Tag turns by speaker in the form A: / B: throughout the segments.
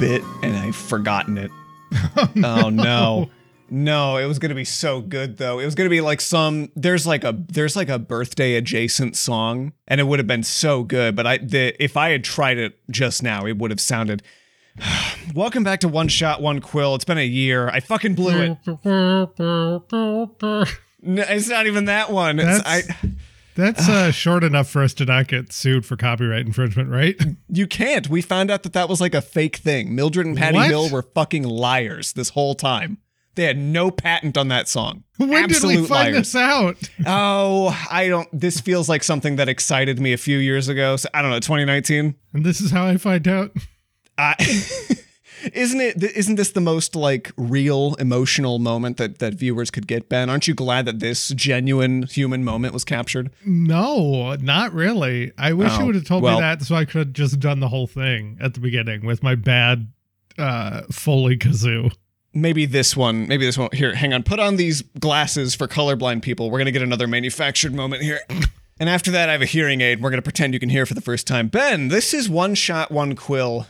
A: bit and I've forgotten it. oh, oh no. No, it was gonna be so good though. It was gonna be like some there's like a there's like a birthday adjacent song, and it would have been so good. But I the if I had tried it just now, it would have sounded. Welcome back to One Shot One Quill. It's been a year. I fucking blew it. No, it's not even that one. It's, I
B: That's uh, short enough for us to not get sued for copyright infringement, right?
A: you can't. We found out that that was like a fake thing. Mildred and Patty
B: What?
A: Hill were fucking liars this whole time. They had no patent on that song.
B: When
A: Absolute
B: did we find
A: liars.
B: this out?
A: Oh, I don't. This feels like something that excited me a few years ago. So, I don't know, 2019.
B: And this is how I find out.
A: Uh, isn't it? Isn't this the most like real emotional moment that that viewers could get? Ben, aren't you glad that this genuine human moment was captured?
B: No, not really. I wish
A: Oh,
B: you would have told
A: well-
B: me that so I could have just done the whole thing at the beginning with my bad uh Foley kazoo.
A: Maybe this one. Maybe this one. Here, hang on. Put on these glasses for colorblind people. We're gonna get another manufactured moment here. And after that, I have a hearing aid. We're gonna pretend you can hear for the first time. Ben, this is one shot, one quill,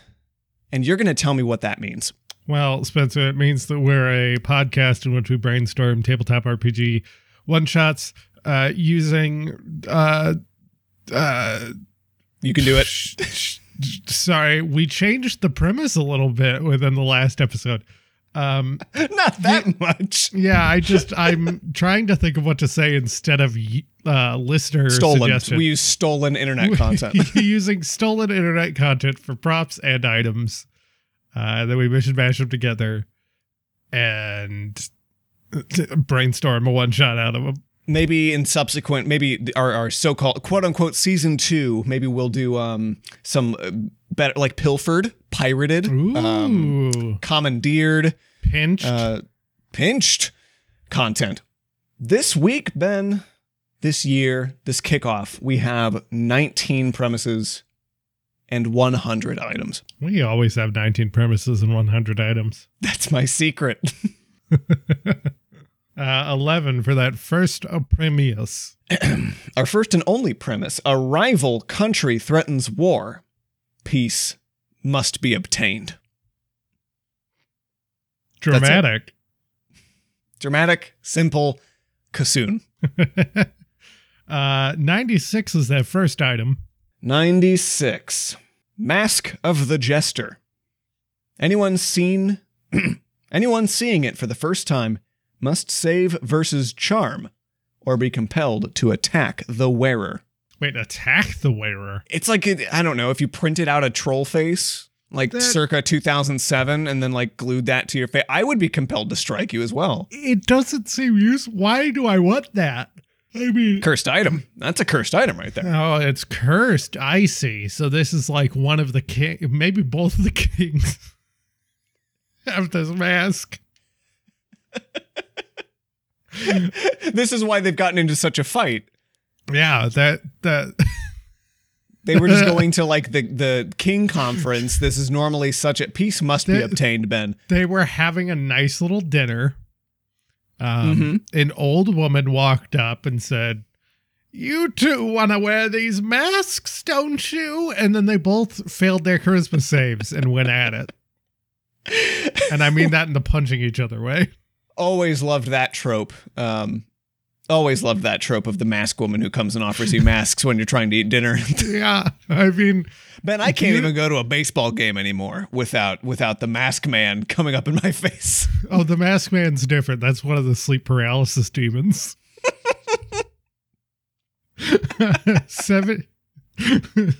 A: and you're gonna tell me what that means.
B: Well, Spencer, it means that we're a podcast in which we brainstorm tabletop RPG one shots uh using uh uh
A: You can do it.
B: sorry, we changed the premise a little bit within the last episode. Um
A: Not that much.
B: yeah, I just I'm trying to think of what to say instead of uh listener
A: Stolen.
B: suggestion.
A: We use stolen internet content.
B: using stolen internet content for props and items. Uh, then we mission mash them together and brainstorm a one shot out of them.
A: Maybe in subsequent, maybe our, our so-called quote unquote season two, maybe we'll do um some uh, better like pilfered, pirated, um, commandeered,
B: pinched.
A: uh, pinched content. This week, Ben, this year, this kickoff, we have 19 premises and 100 items.
B: we always have 19 premises and 100 items.
A: That's my secret.
B: Uh, 11 for that first Premius.
A: Our first and only premise a rival country threatens war. Peace must be obtained.
B: Dramatic.
A: Dramatic, simple, Kasoon.
B: uh, 96 is that first item.
A: 96. Mask of the Jester. Anyone seen anyone seeing it for the first time must save versus charm or be compelled to attack the wearer.
B: Wait, attack the wearer.
A: It's like I don't know if you printed out a troll face like
B: That-
A: circa 2007 and then like glued that to your face, I would be compelled to strike you as well.
B: It doesn't seem use. Why do I want that? I mean,
A: Cursed item. That's a cursed item right there.
B: oh, it's cursed. I see. So this is like one of the king, maybe both of the kings have this mask.
A: This is why they've gotten into such a fight.
B: Yeah, that that.
A: They were just going to like the the king conference. This is normally such a peace must be obtained, Ben.
B: they were having a nice little dinner. Um, An old woman walked up and said, You two want to wear these masks, don't you? And then they both failed their charisma saves and went at it. And I mean that in the punching each other way.
A: Always loved that trope. Um, always loved that trope of the mask woman who comes and offers you masks when you're trying to eat dinner.
B: Yeah, I mean,
A: Ben, I can't even go to a baseball game anymore without without the mask man coming up in my face.
B: oh, the mask man's different. That's one of the sleep paralysis demons. Seven,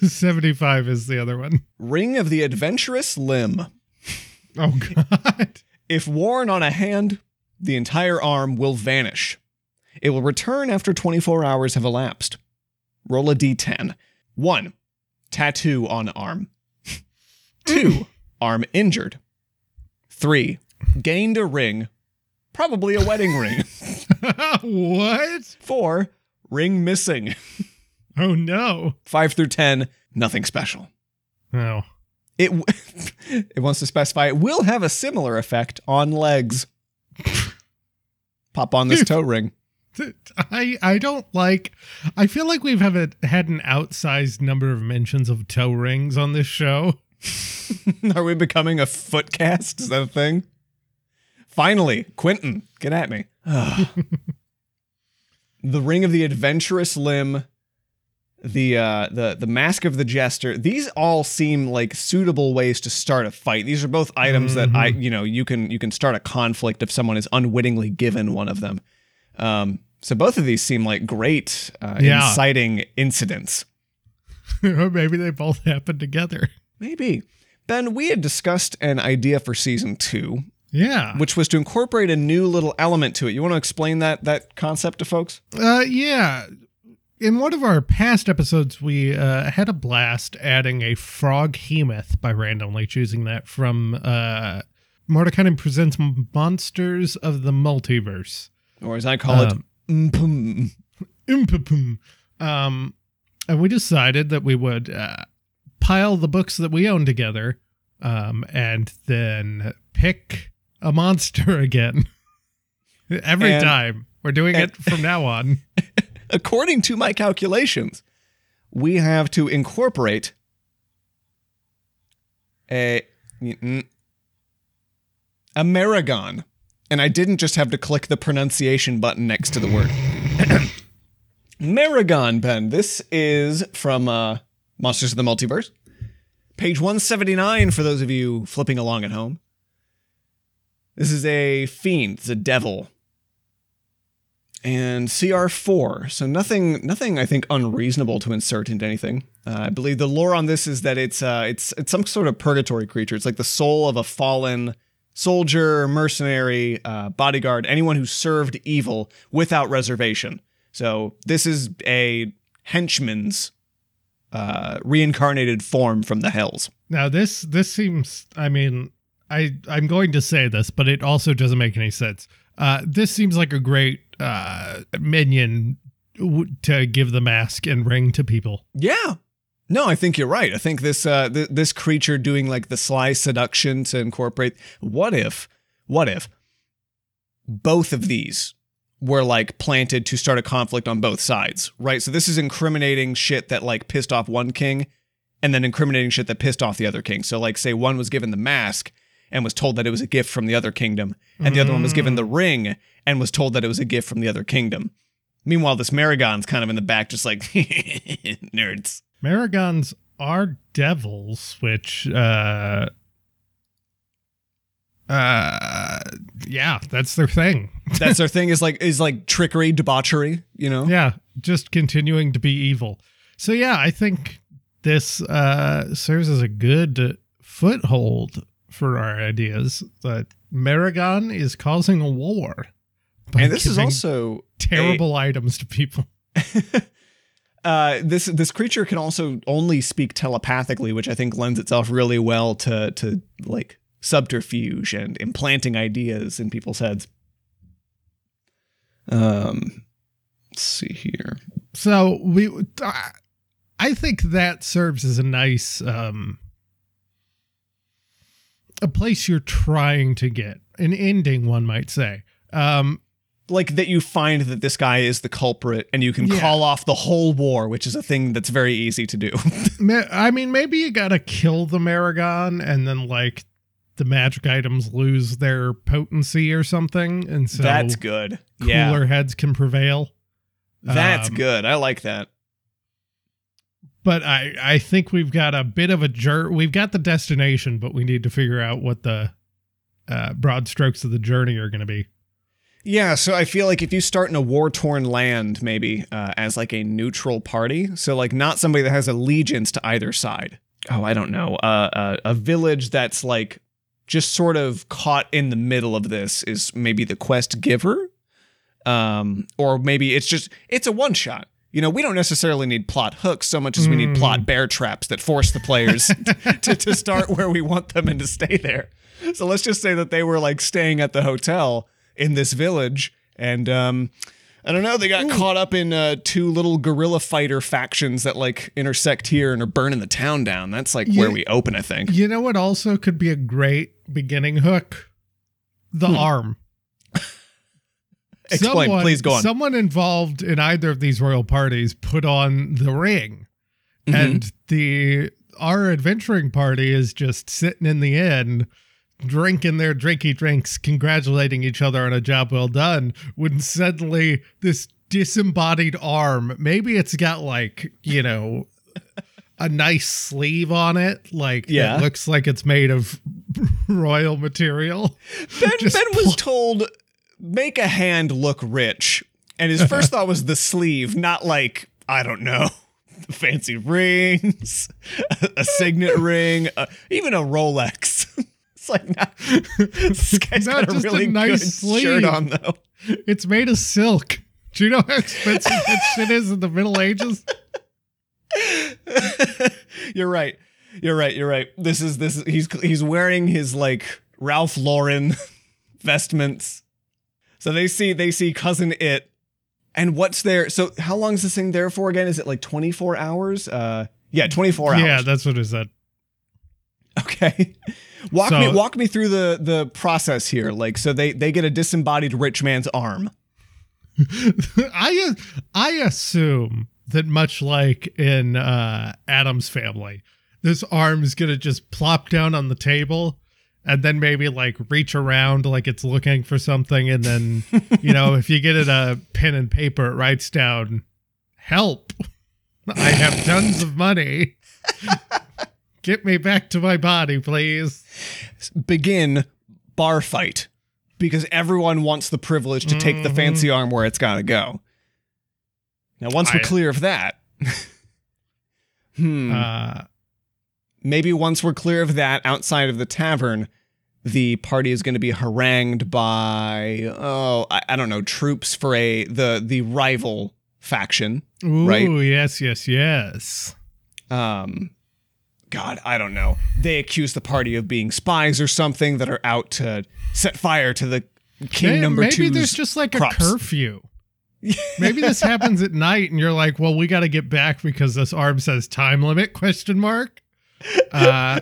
B: 75 is the other one.
A: Ring of the adventurous limb.
B: Oh, God.
A: If worn on a hand, the entire arm will vanish. It will return after 24 hours have elapsed. Roll a d10. 1. Tattoo on arm. 2. Arm injured. 3. Gained a ring. Probably a wedding ring.
B: what?
A: 4. Ring missing.
B: Oh, no.
A: 5 through 10. Nothing special.
B: Oh.
A: It, w- it wants to specify it will have a similar effect on legs. Pop on this toe ring.
B: I I don't like. I feel like we've have a, had an outsized number of mentions of toe rings on this show.
A: Are we becoming a footcast? Is that a thing? Finally, Quentin, get at me. the Ring of the Adventurous Limb, the uh, the the Mask of the Jester. These all seem like suitable ways to start a fight. These are both items that I, you know, you can you can start a conflict if someone is unwittingly given one of them. Um, so both of these seem like great uh,
B: Yeah.
A: inciting incidents.
B: or maybe they both happen together.
A: Maybe. Ben, we had discussed an idea for season two,
B: Yeah.
A: which was to incorporate a new little element to it. You want to explain that that concept to folks?
B: Uh, yeah. In one of our past episodes, we uh, had a blast adding a froghemoth by randomly choosing that from uh, Mordenkainen Presents Monsters of the Multiverse.
A: Or as I call
B: Um,
A: it, mpum.
B: Impapum. Um, and we decided that we would uh, pile the books that we own together um, and then pick a monster again. Every
A: And-
B: time. We're doing
A: and-
B: it from now on.
A: According to my calculations, we have to incorporate a a Merregon. And I didn't just have to click the pronunciation button next to the word. Merregon, Ben. This is from uh, Monsters of the Multiverse. Page 179 for those of you flipping along at home. This is a fiend, it's a devil. And CR4. So nothing nothing I think unreasonable to insert into anything. Uh, I believe the lore on this is that it's uh it's it's some sort of purgatory creature. It's like the soul of a fallen soldier, mercenary, uh, bodyguard, anyone who served evil without reservation. So this is a henchman's uh, reincarnated form from the hells.
B: Now this this seems I mean I I'm going to say this but it also doesn't make any sense. Uh this seems like a great uh minion w- to give the mask and ring to people.
A: Yeah. No, I think you're right. I think this uh th- this creature doing like the sly seduction to incorporate what if what if both of these were like planted to start a conflict on both sides, right? So this is incriminating shit that like pissed off one king and then incriminating shit that pissed off the other king. So like say one was given the mask and was told that it was a gift from the other kingdom and the other one was given the ring and was told that it was a gift from the other kingdom. Meanwhile, this Merregon's kind of in the back just like nerds.
B: Merregons are devils, which uh uh yeah, that's their thing.
A: That's their thing is like is like trickery, debauchery, you know?
B: Yeah, just continuing to be evil. So yeah, I think this uh serves as a good foothold for our ideas that Merregon is causing a war.
A: And this is also
B: terrible items to people.
A: uh this this creature can also only speak telepathically, which I think lends itself really well to to like subterfuge and implanting ideas in people's heads. Um let's see here.
B: So we I think that serves as a nice um a place you're trying to get. An ending one might say. Um
A: Like that you find that this guy is the culprit and you can
B: Yeah.
A: call off the whole war, which is a thing that's very easy to do.
B: I mean, maybe you gotta kill the Merregon, and then like the magic items lose their potency or something, and so
A: that's good.
B: cooler
A: Yeah.
B: heads can prevail.
A: That's
B: Um,
A: good. I like that.
B: But I I think we've got a bit of a journey. We've got the destination, but we need to figure out what the uh, broad strokes of the journey are going to be.
A: Yeah, so I feel like if you start in a war torn land, maybe uh, as like a neutral party, so like not somebody that has allegiance to either side. Oh, I don't know. Uh, uh, a village that's like just sort of caught in the middle of this is maybe the quest giver, um, or maybe it's just it's a one shot. You know, we don't necessarily need plot hooks so much as we need plot bear traps that force the players to, to start where we want them and to stay there. So let's just say that they were like staying at the hotel in this village and um I don't know, they got caught up in uh, two little guerrilla fighter factions that like intersect here and are burning the town down. That's like where we open, I think.
B: You know what? Also, could be a great beginning hook. The
A: Hmm.
B: arm.
A: Explain, please go on.
B: Someone involved in either of these royal parties put on the ring,
A: Mhm.
B: and the our adventuring party is just sitting in the inn drinking their drinky drinks, congratulating each other on a job well done, when suddenly this disembodied arm, maybe it's got like, you know, a nice sleeve on it. Like
A: Yeah.
B: it looks like it's made of royal material.
A: Ben, ben was told, make a hand look rich. And his first thought was the sleeve, not like, I don't know, fancy rings, a signet ring, uh, even a Rolex. it's like, nah, this guy's
B: Not
A: got a
B: just a
A: really
B: nice
A: good
B: sleeve.
A: shirt on, though.
B: It's made of silk. Do you know how expensive that shit is in the Middle Ages?
A: you're right. You're right. You're right. This is this. Is, he's he's wearing his like Ralph Lauren vestments. So they see they see cousin Itt, and what's there? So how long is this thing there for again? Is it like 24 hours? Uh, yeah, 24 hours.
B: Yeah, that's what it said.
A: Okay. Walk
B: So-
A: me walk me through the the process here. Like, so they they get a disembodied rich man's arm.
B: I I assume that much like in uh, Addams family, this arm is gonna just plop down on the table and then maybe like reach around like it's looking for something, and then you know if you get it a pen and paper, it writes down "Help! I have tons of money. Get me back to my body, please."
A: Begin bar fight because everyone wants the privilege to take the
B: Mhm.
A: fancy arm where it's got to go. Now, once we're clear of that, hmm,
B: Uh,
A: maybe once we're clear of that outside of the tavern, the party is going to be harangued by oh I, I don't know troops for a the the rival faction.
B: ooh,
A: Right.
B: yes, yes, yes.
A: Um, God, I don't know. They accuse the party of being spies or something that are out to set fire to the king
B: May-
A: number
B: maybe there's just like a curfew. maybe this happens at night, and you're like, "Well, we got to get back because this arm says time limit?" Question mark. Uh,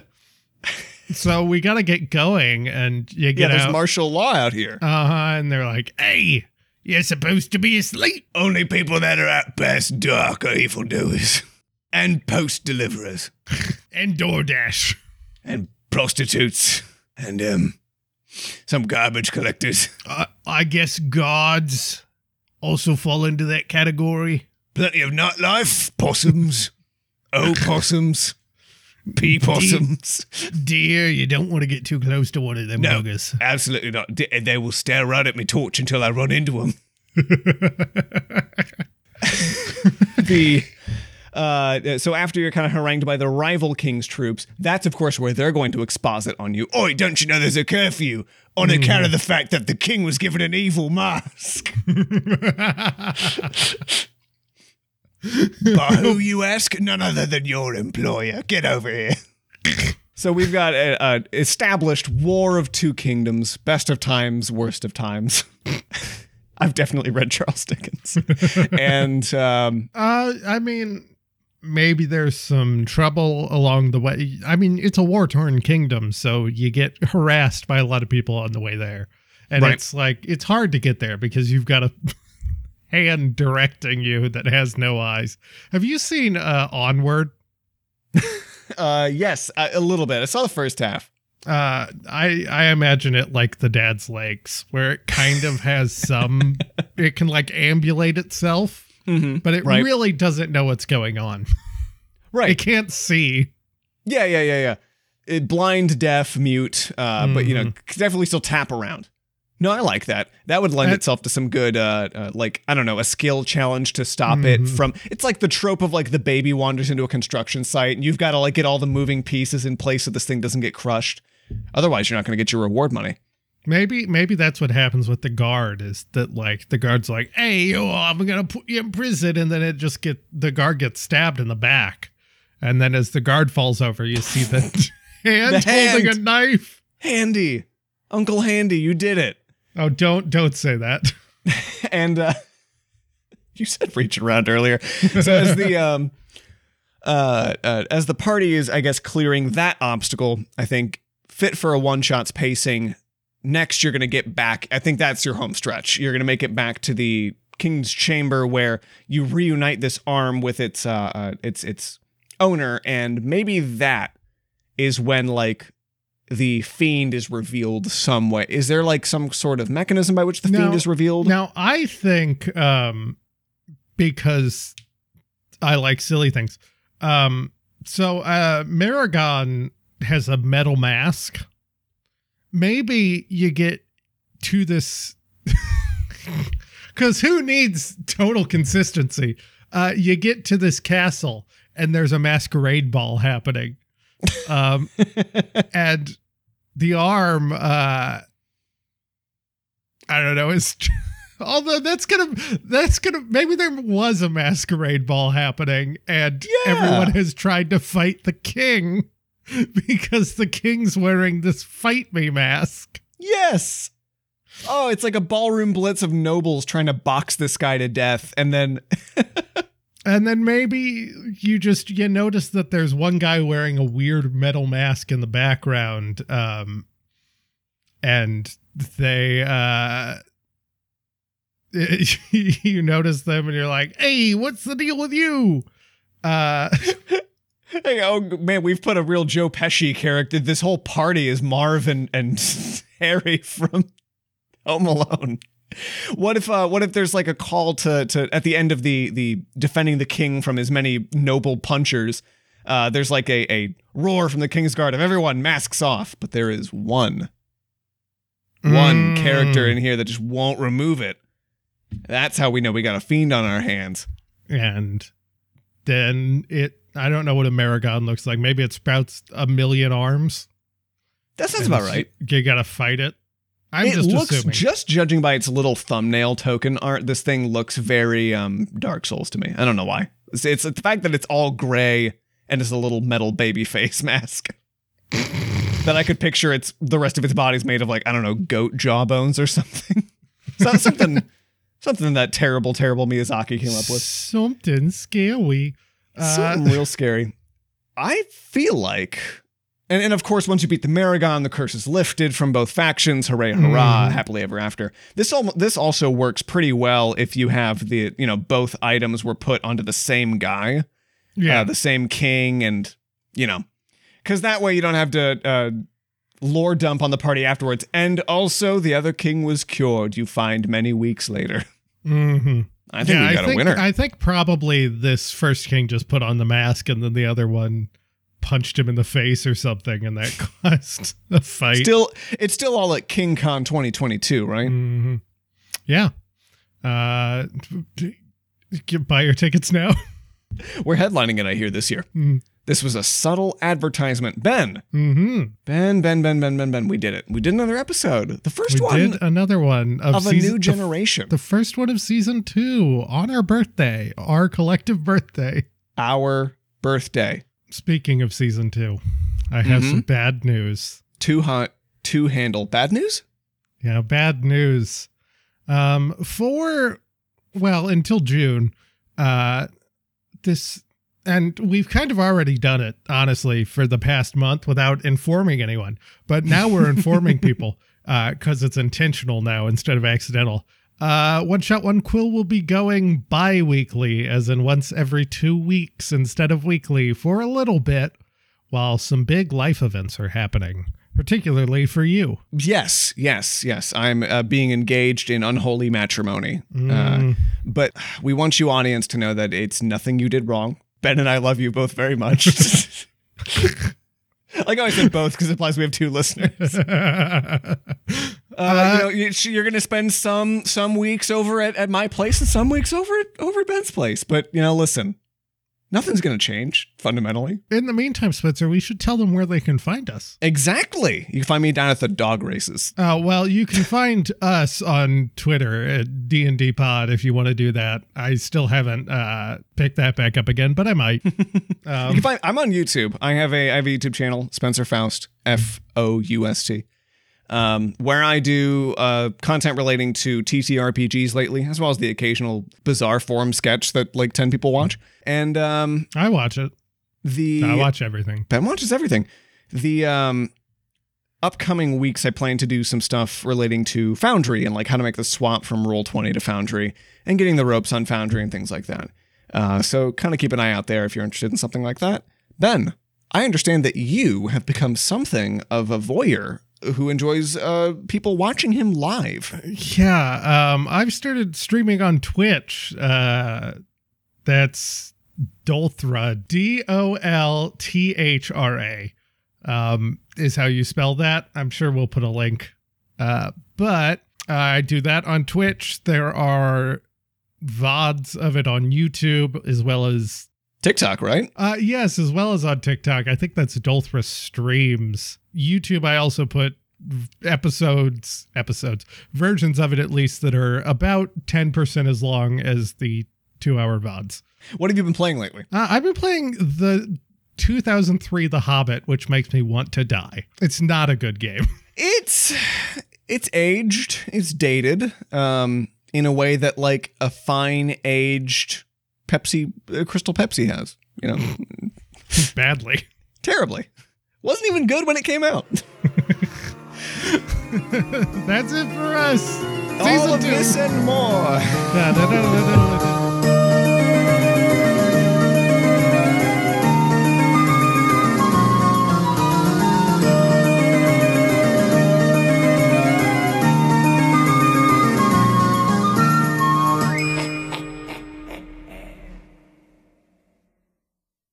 B: so we got to get going, and you
A: yeah, there's
B: out.
A: martial law out here.
B: uh huh. And they're like, "Hey, you're supposed to be asleep."
A: Only people that are at best dark are evildoers, and post deliverers,
B: And DoorDash.
A: and prostitutes, and um, some garbage collectors.
B: Uh, I guess gods also fall into that category.
A: Plenty of nightlife, possums, opossums, pea possums.
B: Deer, you don't want to get too close to one of them
A: No.
B: buggers.
A: Absolutely not. D- They will stare right at me torch until I run into them. the uh, so after you're kind of harangued by the rival king's troops, that's of course where they're going to exposit on you. Oi, don't you know there's a curfew on account of the fact that the king was given an evil mask? By who you ask? None other than your employer. Get over here. So we've got a, a established War of Two Kingdoms, best of times, worst of times. I've definitely read Charles Dickens, and um,
B: Uh, I mean, maybe there's some trouble along the way. I mean, it's a war torn kingdom, so you get harassed by a lot of people on the way there. And
A: Right.
B: it's like, it's hard to get there because you've got a hand directing you that has no eyes. Have you seen uh, Onward?
A: uh, yes, a, a little bit. I saw the first half.
B: Uh, I I imagine it like the dad's legs, where it kind of has some, it can like ambulate itself,
A: Mm-hmm.
B: but it
A: Right.
B: really doesn't know what's going on.
A: Right.
B: It can't see.
A: Yeah, yeah, yeah, yeah. It, blind, deaf, mute, uh, but you know,
B: Mhm.
A: definitely still tap around. No, I like that. That would lend
B: That-
A: itself to some good, uh, uh, like I don't know, a skill challenge to stop it
B: Mhm.
A: from. It's like the trope of like the baby wanders into a construction site, and you've got to like get all the moving pieces in place so this thing doesn't get crushed. Otherwise, you're not going to get your reward money.
B: Maybe maybe that's what happens with the guard is that like the guard's like, "Hey, I'm gonna put you in prison," and then it just get the guard gets stabbed in the back, and then as the guard falls over, you see the hand
A: The
B: holding a knife.
A: Handy, Uncle Handy, you did it.
B: Oh, don't don't say that.
A: and uh you said reach around earlier so as the um uh, uh as the party is i guess clearing that obstacle i think fit for a one shots pacing next you're gonna get back i think that's your home stretch you're gonna make it back to the king's chamber where you reunite this arm with its uh, uh its its owner, and maybe that is when like the fiend is revealed some way. Is there like some sort of mechanism by which the
B: Now-
A: fiend is revealed?
B: Now, I think um, because I like silly things. Um, so uh, Merregon has a metal mask. Maybe you get to this because who needs total consistency? Uh, you get to this castle and there's a masquerade ball happening. Um, and the arm uh i don't know is although that's gonna that's gonna maybe there was a masquerade ball happening and
A: Yeah.
B: everyone has tried to fight the king because the king's wearing this fight me mask
A: yes. Oh, it's like a ballroom blitz of nobles trying to box this guy to death, and then
B: and then maybe you just you notice that there's one guy wearing a weird metal mask in the background um and they uh you notice them and you're like hey what's the deal with you uh
A: Hey, oh man, we've put a real Joe Pesci character. This whole party is Marvin and Harry from Home Alone. What if uh what if there's like a call to to at the end of the the defending the king from his many noble punchers, uh there's like a, a roar from the king's guard of everyone masks off, but there is one one
B: Mm.
A: character in here that just won't remove it. That's how we know we got a fiend on our hands.
B: and then it i don't know what a merregon looks like maybe it sprouts a million arms
A: That sounds about right.
B: you gotta fight it i'm
A: it
B: just
A: looks
B: assuming.
A: just judging by its little thumbnail token art this thing looks very um dark souls to me. I don't know why. It's, it's the fact that it's all gray and it's a little metal baby face mask that i could picture it's the rest of its body's made of like i don't know goat jawbones or something. So, something something that terrible terrible miyazaki came up with.
B: Something scary. Uh,
A: something real scary. I feel like and, and of course, once you beat the Merregon, the curse is lifted from both factions. Hooray, hurrah!
B: Mm.
A: Happily ever after. This al- this also works pretty well if you have the you know both items were put onto the same guy,
B: yeah
A: uh, the same king, and you know, because that way you don't have to uh, lore dump on the party afterwards. And also, the other king was cured. You find many weeks later.
B: hmm
A: I think
B: yeah,
A: we got
B: I think,
A: a winner.
B: I think probably this first king just put on the mask and then the other one punched him in the face or something and that caused a fight.
A: still, it's still all at King Con 2022, right?
B: hmm Yeah. Uh, buy your tickets now.
A: We're headlining it, I hear, this year.
B: mm
A: This was a subtle advertisement. Ben,
B: hmm
A: Ben, Ben, Ben, Ben, Ben, Ben. We did it. We did another episode. The first
B: We
A: one
B: did another one of,
A: of a
B: season,
A: new
B: the-
A: generation.
B: The, first one of season two on our birthday, our collective birthday.
A: Our birthday.
B: Speaking of season two, I have
A: Mhm.
B: some bad news.
A: Two hot, two handle. Bad news?
B: Yeah, bad news. Um, for well until June, uh, this and we've kind of already done it honestly for the past month without informing anyone. But now we're informing people because it's intentional now instead of accidental. Uh, one shot one quill will be going bi-weekly, as in once every two weeks instead of weekly for a little bit, while some big life events are happening, particularly for you.
A: Yes, yes, yes. I'm uh, being engaged in unholy matrimony. Uh,
B: Mm.
A: but we want you, audience, to know that it's nothing you did wrong. Ben and I love you both very much. like I said both because it implies we have two listeners. Uh, you know, you- you're going to spend some some weeks over at, at my place and some weeks over at over at Ben's place. But you know, listen, nothing's going to change fundamentally.
B: In the meantime, Spencer, we should tell them where they can find us.
A: Exactly. You can find me down at the dog races.
B: Uh, well, you can find us on Twitter at D and D Pod if you want to do that. I still haven't uh, picked that back up again, but I might.
A: You
B: Um,
A: can find. I'm on YouTube. I have a I have a YouTube channel, Spencer Foust, F O U S T, um, where I do uh, content relating to TTRPGs lately, as well as the occasional bizarre forum sketch that like ten people watch. And um,
B: I watch it.
A: the
B: I watch everything.
A: Ben watches everything. The um, upcoming weeks, I plan to do some stuff relating to Foundry and like how to make the swap from Roll Twenty to Foundry and getting the ropes on Foundry and things like that. Uh, so kind of keep an eye out there if you're interested in something like that. Ben, I understand that you have become something of a voyeur who enjoys uh, people watching him live.
B: Yeah, um, I've started streaming on Twitch. Uh, that's Dolthra, D O L T H R A, um, is how you spell that. I'm sure we'll put a link. Uh, but I do that on Twitch. There are VODs of it on YouTube as well as
A: TikTok, right?
B: uh yes, as well as on TikTok. I think that's Dolthra streams. YouTube I also put episodes episodes versions of it at least that are about 10% as long as the 2-hour VODs.
A: What have you been playing lately?
B: Uh, I've been playing the 2003 The Hobbit, which makes me want to die. It's not a good game.
A: It's it's aged, it's dated, um, in a way that like a fine aged Pepsi, uh, Crystal Pepsi has. You know,
B: Badly.
A: terribly. Wasn't even good when it came out.
B: That's it for us.
A: All of this and more.